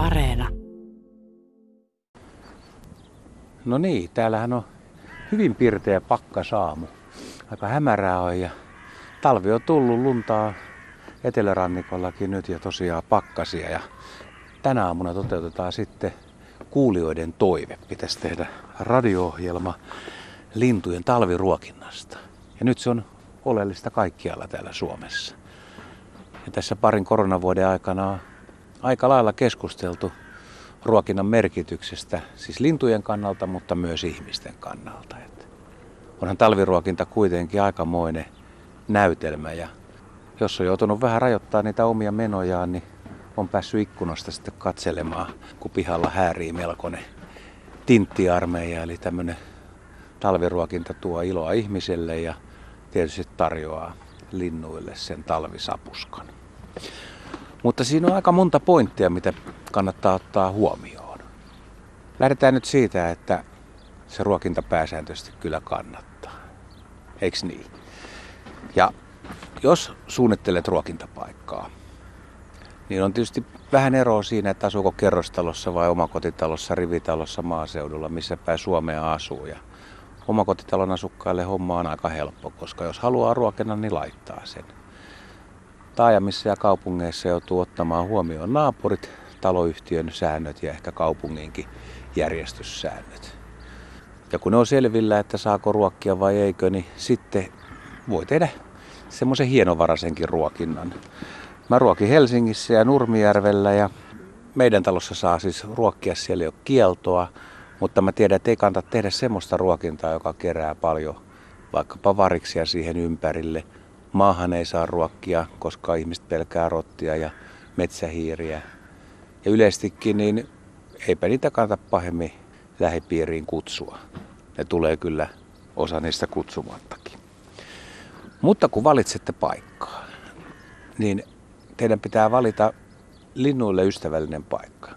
Areena. No niin, täällähän on hyvin pirteä pakkasaamu. Aika hämärää on ja talvi on tullut luntaa etelärannikollakin nyt ja tosiaan pakkasia. Ja tänä aamuna toteutetaan sitten kuulijoiden toive. Pitäisi tehdä radio-ohjelma lintujen talviruokinnasta. Ja nyt se on oleellista kaikkialla täällä Suomessa. Ja tässä parin koronavuoden aikana aika lailla keskusteltu ruokinnan merkityksestä, siis lintujen kannalta, mutta myös ihmisten kannalta. Että onhan talviruokinta kuitenkin aikamoinen näytelmä ja jos on joutunut vähän rajoittaa niitä omia menojaan, niin on päässyt ikkunasta sitten katselemaan, kun pihalla häärii melkoinen tinttiarmeija, eli tämmöinen talviruokinta tuo iloa ihmiselle ja tietysti tarjoaa linnuille sen talvisapuskan. Mutta siinä on aika monta pointtia, mitä kannattaa ottaa huomioon. Lähdetään nyt siitä, että se ruokinta pääsääntöisesti kyllä kannattaa. Eiks niin? Ja jos suunnittelet ruokintapaikkaa, niin on tietysti vähän eroa siinä, että asuuko kerrostalossa vai omakotitalossa, rivitalossa, maaseudulla, missä päin Suomea asuu. Ja omakotitalon asukkaille homma on aika helppo, koska jos haluaa ruokina, niin laittaa sen. Taajamissa ja kaupungeissa joutuu ottamaan huomioon naapurit, taloyhtiön säännöt ja ehkä kaupunginkin järjestyssäännöt. Ja kun ne on selvillä, että saako ruokkia vai eikö, niin sitten voi tehdä semmoisen hienovarasenkin ruokinnan. Mä ruokin Helsingissä ja Nurmijärvellä ja meidän talossa saa siis ruokkia, siellä ei ole kieltoa, mutta mä tiedän, että ei kannata tehdä semmoista ruokintaa, joka kerää paljon vaikkapa variksia siihen ympärille. Maahan ei saa ruokkia, koska ihmiset pelkää rottia ja metsähiiriä. Ja yleistikin, niin eipä niitä kannata pahemmin lähipiiriin kutsua. Ne tulee kyllä osa niistä kutsumattakin. Mutta kun valitsette paikkaa, niin teidän pitää valita linnuille ystävällinen paikka.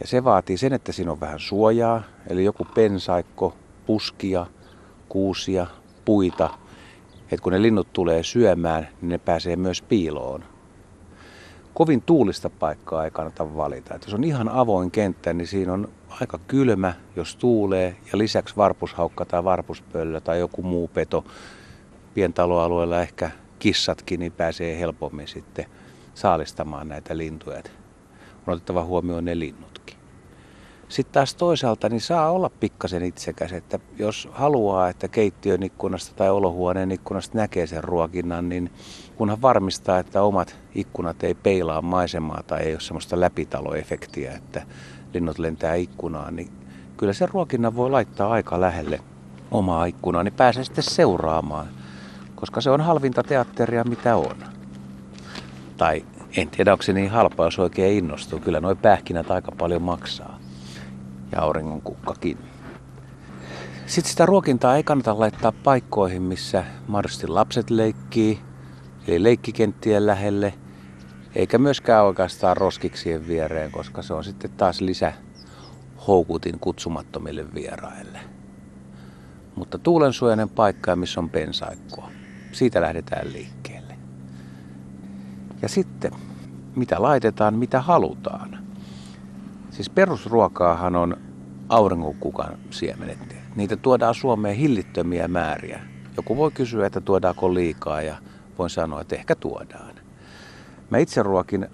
Ja se vaatii sen, että siinä on vähän suojaa, eli joku pensaikko, puskia, kuusia, puita. Että kun ne linnut tulee syömään, niin ne pääsee myös piiloon. Kovin tuulista paikkaa ei kannata valita. Et jos on ihan avoin kenttä, niin siinä on aika kylmä, jos tuulee, ja lisäksi varpushaukka tai varpuspöllö tai joku muu peto. Pientaloalueella ehkä kissatkin, niin pääsee helpommin sitten saalistamaan näitä lintuja. On otettava huomioon ne linnutkin. Sitten taas toisaalta niin saa olla pikkasen itsekäs, että jos haluaa, että keittiön ikkunasta tai olohuoneen ikkunasta näkee sen ruokinnan, niin kunhan varmistaa, että omat ikkunat ei peilaa maisemaa tai ei ole semmoista läpitaloefektiä, että linnut lentää ikkunaan, niin kyllä sen ruokinnan voi laittaa aika lähelle omaa ikkunaa, niin pääsee sitten seuraamaan, koska se on halvinta teatteria mitä on. Tai en tiedä, onko se niin halpaa, jos oikein innostuu. Kyllä noin pähkinät aika paljon maksaa. Ja auringon kukkakin. Sitten sitä ruokintaa ei kannata laittaa paikkoihin, missä mahdollisesti lapset leikkii, eli leikkikenttien lähelle, eikä myöskään oikeastaan roskiksien viereen, koska se on sitten taas lisä houkutin kutsumattomille vieraille. Mutta tuulensuojainen paikka, missä on pensaikkoa. Siitä lähdetään liikkeelle. Ja sitten, mitä laitetaan, mitä halutaan. Siis perusruokaahan on auringonkukan siemenet. Niitä tuodaan Suomeen hillittömiä määriä. Joku voi kysyä, että tuodaanko liikaa ja voin sanoa, että ehkä tuodaan. Mä itse ruokin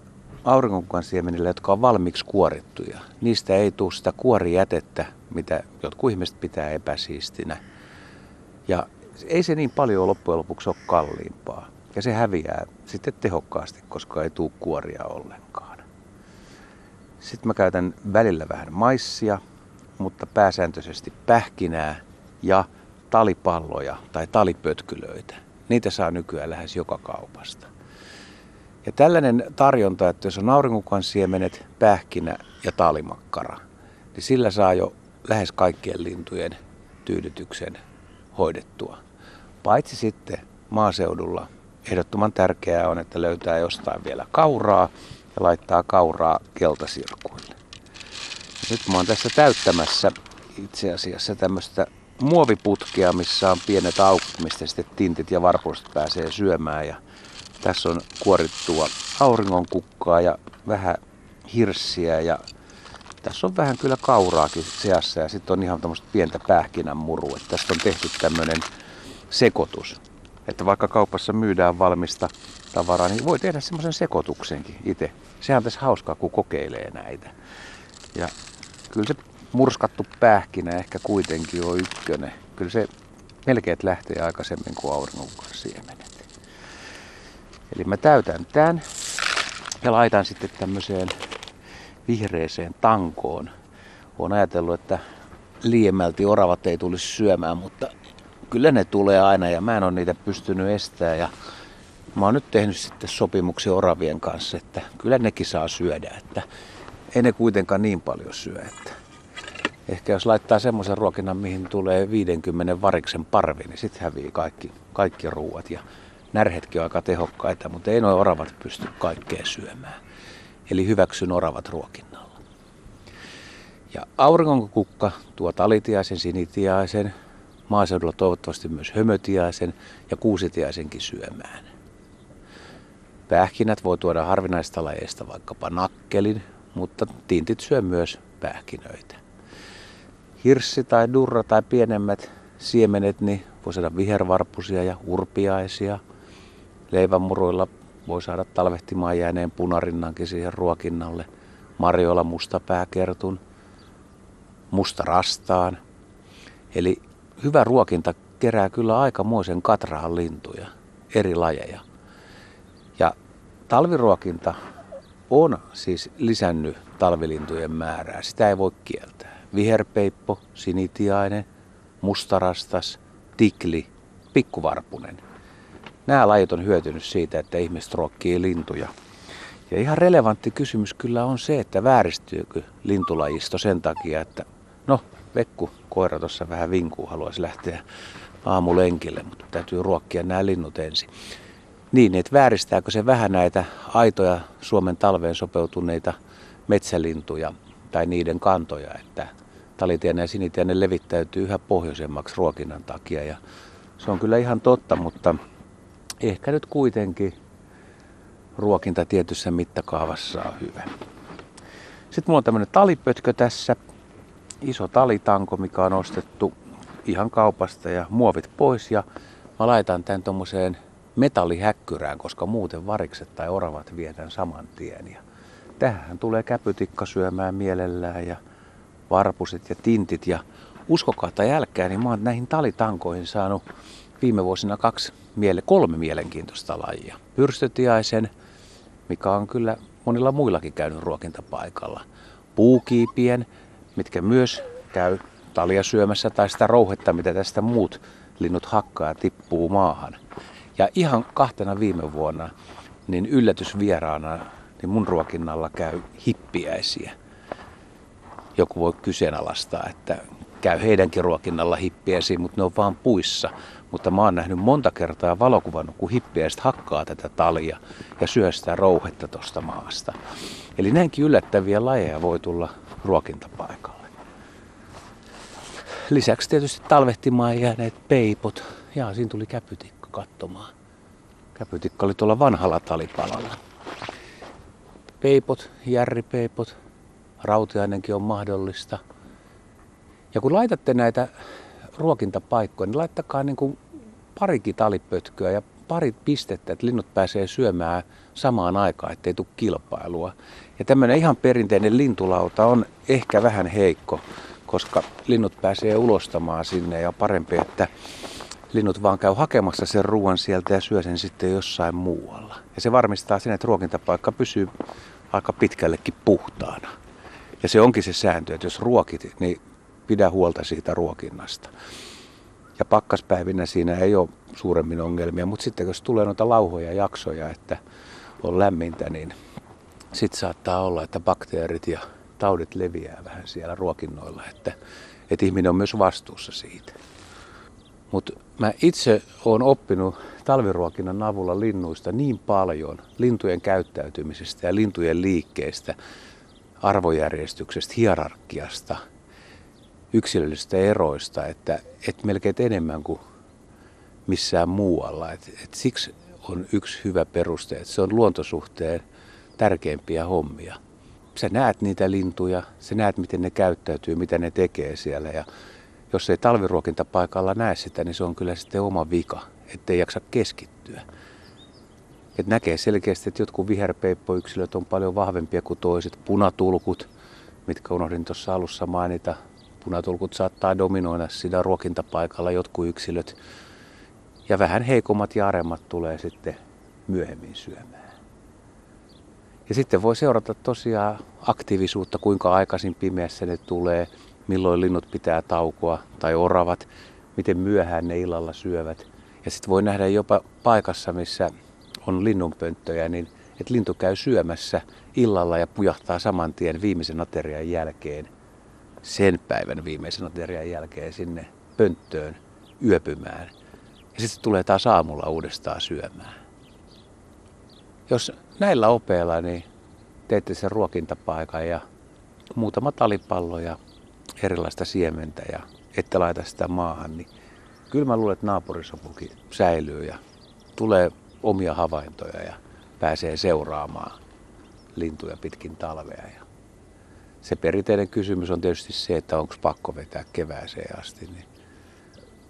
auringonkukan siemenillä, jotka on valmiiksi kuorittuja. Niistä ei tule sitä kuorijätettä, mitä jotkut ihmiset pitää epäsiistinä. Ja ei se niin paljon loppujen lopuksi ole kalliimpaa. Ja se häviää sitten tehokkaasti, koska ei tule kuoria ollenkaan. Sitten mä käytän välillä vähän maissia, mutta pääsääntöisesti pähkinää ja talipalloja tai talipötkylöitä. Niitä saa nykyään lähes joka kaupasta. Ja tällainen tarjonta, että jos on aurinkokukan siemenet, pähkinä ja talimakkara, niin sillä saa jo lähes kaikkien lintujen tyydytyksen hoidettua. Paitsi sitten maaseudulla ehdottoman tärkeää on, että löytää jostain vielä kauraa ja laittaa kauraa keltasirkuille. Nyt mä oon tässä täyttämässä itse asiassa tämmöistä muoviputkea, missä on pienet aukot, mistä sitten tintit ja varpuset pääsee syömään. Ja tässä on kuorittua auringonkukkaa ja vähän hirssiä ja tässä on vähän kyllä kauraakin seassa ja sitten on ihan tämmöistä pientä pähkinänmurua. Tästä on tehty tämmöinen sekoitus. Että vaikka kaupassa myydään valmista tavaraa, niin voi tehdä semmoisen sekoituksenkin itse. Sehän on tässä hauskaa, kun kokeilee näitä. Ja kyllä se murskattu pähkinä ehkä kuitenkin on ykkönen. Kyllä se melkein lähtee aikaisemmin kuin siemenet. Eli mä täytän tämän ja laitan sitten tämmöiseen vihreeseen tankoon. Olen ajatellut, että liiemmälti oravat ei tulisi syömään, mutta kyllä ne tulee aina ja mä en ole niitä pystynyt estämään. Ja mä oon nyt tehnyt sitten sopimuksia oravien kanssa, että kyllä nekin saa syödä, että ei ne kuitenkaan niin paljon syö. Että ehkä jos laittaa semmoisen ruokinnan, mihin tulee 50 variksen parvi, niin sitten hävii kaikki, kaikki ruuat. Ja närhetkin on aika tehokkaita, mutta ei nuo oravat pysty kaikkea syömään. Eli hyväksyn oravat ruokinnalla. Ja aurinkonkukka tuo talitiaisen, sinitiaisen, maaseudulla toivottavasti myös hömötiaisen ja kuusitiaisenkin syömään. Pähkinät voi tuoda harvinaista lajeista vaikkapa nakkelin, mutta tintit syö myös pähkinöitä. Hirssi tai durra tai pienemmät siemenet, niin voi saada vihervarpusia ja urpiaisia. Leivänmuruilla voi saada talvehtimaan jääneen punarinnankin siihen ruokinnalle. Marjoilla mustapääkertun, musta rastaan. Eli hyvä ruokinta kerää kyllä aikamoisen katrahan lintuja, eri lajeja. Talviruokinta on siis lisännyt talvilintujen määrää. Sitä ei voi kieltää. Viherpeippo, sinitiainen, mustarastas, tikli, pikkuvarpunen. Nämä lajit on hyötynyt siitä, että ihmiset ruokkii lintuja. Ja ihan relevantti kysymys kyllä on se, että vääristyykö lintulajisto sen takia, että no, Vekku, koira tuossa vähän vinkuu, haluaisi lähteä aamulenkille, mutta täytyy ruokkia nämä linnut ensin. Niin, että vääristääkö se vähän näitä aitoja Suomen talveen sopeutuneita metsälintuja tai niiden kantoja, että talitiainen ja sinitiainen levittäytyy yhä pohjoisemmaksi ruokinnan takia. Ja se on kyllä ihan totta, mutta ehkä nyt kuitenkin ruokinta tietyssä mittakaavassa on hyvä. Sitten mulla on tämmöinen talipötkö tässä, iso talitanko, mikä on ostettu ihan kaupasta ja muovit pois ja mä laitan tämän tuommoiseen metallihäkkyrään, koska muuten varikset tai oravat vietän saman tien. Ja tähän tulee käpytikka syömään mielellään ja varpuset ja tintit ja uskokaa tai älkää, niin mä oon näihin talitankoihin saanut viime vuosina kaksi, miele, kolme mielenkiintoista lajia. Pyrstötiaisen, mikä on kyllä monilla muillakin käynyt ruokintapaikalla. Puukiipien, mitkä myös käy talia syömässä tai sitä rouhetta, mitä tästä muut linnut hakkaa ja tippuu maahan. Ja ihan kahtena viime vuonna, niin yllätysvieraana, niin mun ruokinnalla käy hippiäisiä. Joku voi kyseenalaistaa, että käy heidänkin ruokinnalla hippiäisiä, mutta ne on vaan puissa. Mutta mä oon nähnyt monta kertaa valokuvan, kun hippiäiset hakkaa tätä talia ja syö sitä rouhetta tuosta maasta. Eli näinkin yllättäviä lajeja voi tulla ruokintapaikalle. Lisäksi tietysti talvehtimaan jääneet peipot. Ja siinä tuli käpytikka katsomaan. Käpytikka oli tuolla vanhalla talipalalla. Peipot, järripeipot, rautiainenkin on mahdollista. Ja kun laitatte näitä ruokintapaikkoja, niin laittakaa niin kuin parikin talipötköä ja pari pistettä, että linnut pääsee syömään samaan aikaan, ettei tule kilpailua. Ja tämmöinen ihan perinteinen lintulauta on ehkä vähän heikko, koska linnut pääsee ulostamaan sinne ja parempi, että linnut vaan käy hakemassa sen ruoan sieltä ja syö sen sitten jossain muualla. Ja se varmistaa sen, että ruokintapaikka pysyy aika pitkällekin puhtaana. Ja se onkin se sääntö, että jos ruokit, niin pidä huolta siitä ruokinnasta. Ja pakkaspäivinä siinä ei ole suuremmin ongelmia, mutta sitten jos tulee noita lauhoja jaksoja, että on lämmintä, niin sitten saattaa olla, että bakteerit ja taudit leviää vähän siellä ruokinnoilla, että, että ihminen on myös vastuussa siitä. Mutta mä itse olen oppinut talviruokinnan avulla linnuista niin paljon, lintujen käyttäytymisestä ja lintujen liikkeestä, arvojärjestyksestä, hierarkiasta, yksilöllisistä eroista, että, että melkein enemmän kuin missään muualla. Et, et siksi on yksi hyvä peruste, että se on luontosuhteen tärkeimpiä hommia. sä näet niitä lintuja, sä näet miten ne käyttäytyy, mitä ne tekee siellä ja jos ei talviruokintapaikalla näe sitä, niin se on kyllä sitten oma vika, ettei jaksa keskittyä. Et näkee selkeästi, että jotkut viherpeippoyksilöt on paljon vahvempia kuin toiset. Punatulkut, mitkä unohdin tuossa alussa mainita. Punatulkut saattaa dominoida siinä ruokintapaikalla jotkut yksilöt. Ja vähän heikommat ja aremmat tulee sitten myöhemmin syömään. Ja sitten voi seurata tosiaan aktiivisuutta, kuinka aikaisin pimeässä ne tulee, milloin linnut pitää taukoa tai oravat, miten myöhään ne illalla syövät. Ja sitten voi nähdä jopa paikassa, missä on linnunpönttöjä, niin että lintu käy syömässä illalla ja pujahtaa saman tien viimeisen aterian jälkeen, sen päivän viimeisen aterian jälkeen sinne pönttöön yöpymään. Ja sitten tulee taas aamulla uudestaan syömään. Jos näillä opeilla niin teette sen ruokintapaikan ja muutama talipallo ja erilaista siementä ja ette laita sitä maahan, niin kyllä mä luulen, että naapurisopukin säilyy ja tulee omia havaintoja ja pääsee seuraamaan lintuja pitkin talvea. Ja se perinteinen kysymys on tietysti se, että onko pakko vetää kevääseen asti. Niin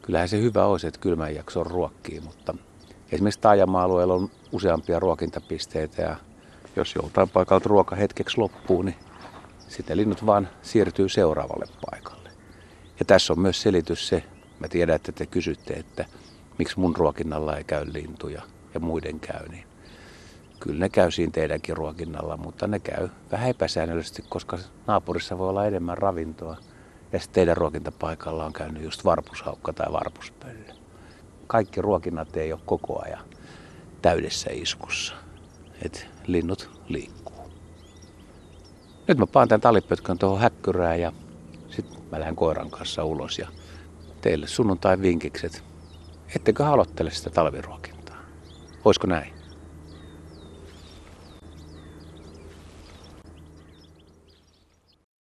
kyllähän se hyvä olisi, että kylmän jakson ruokkii, mutta esimerkiksi taajama-alueella on useampia ruokintapisteitä ja jos joltain paikalta ruoka hetkeksi loppuu, niin sitten linnut vaan siirtyy seuraavalle paikalle. Ja tässä on myös selitys se, mä tiedän, että te kysytte, että miksi mun ruokinnalla ei käy lintuja ja muiden käy, niin kyllä ne käy siinä teidänkin ruokinnalla, mutta ne käy vähän epäsäännöllisesti, koska naapurissa voi olla enemmän ravintoa. Ja sitten teidän ruokintapaikalla on käynyt just varpushaukka tai varpuspöllö. Kaikki ruokinnat ei ole koko ajan täydessä iskussa. Et linnut liikkuu. Nyt mä paan tämän talipötkön tuohon häkkyrään ja sitten mä lähden koiran kanssa ulos ja teille sunnuntai vinkikset. Ettekö aloittele sitä talviruokintaa? Oisko näin?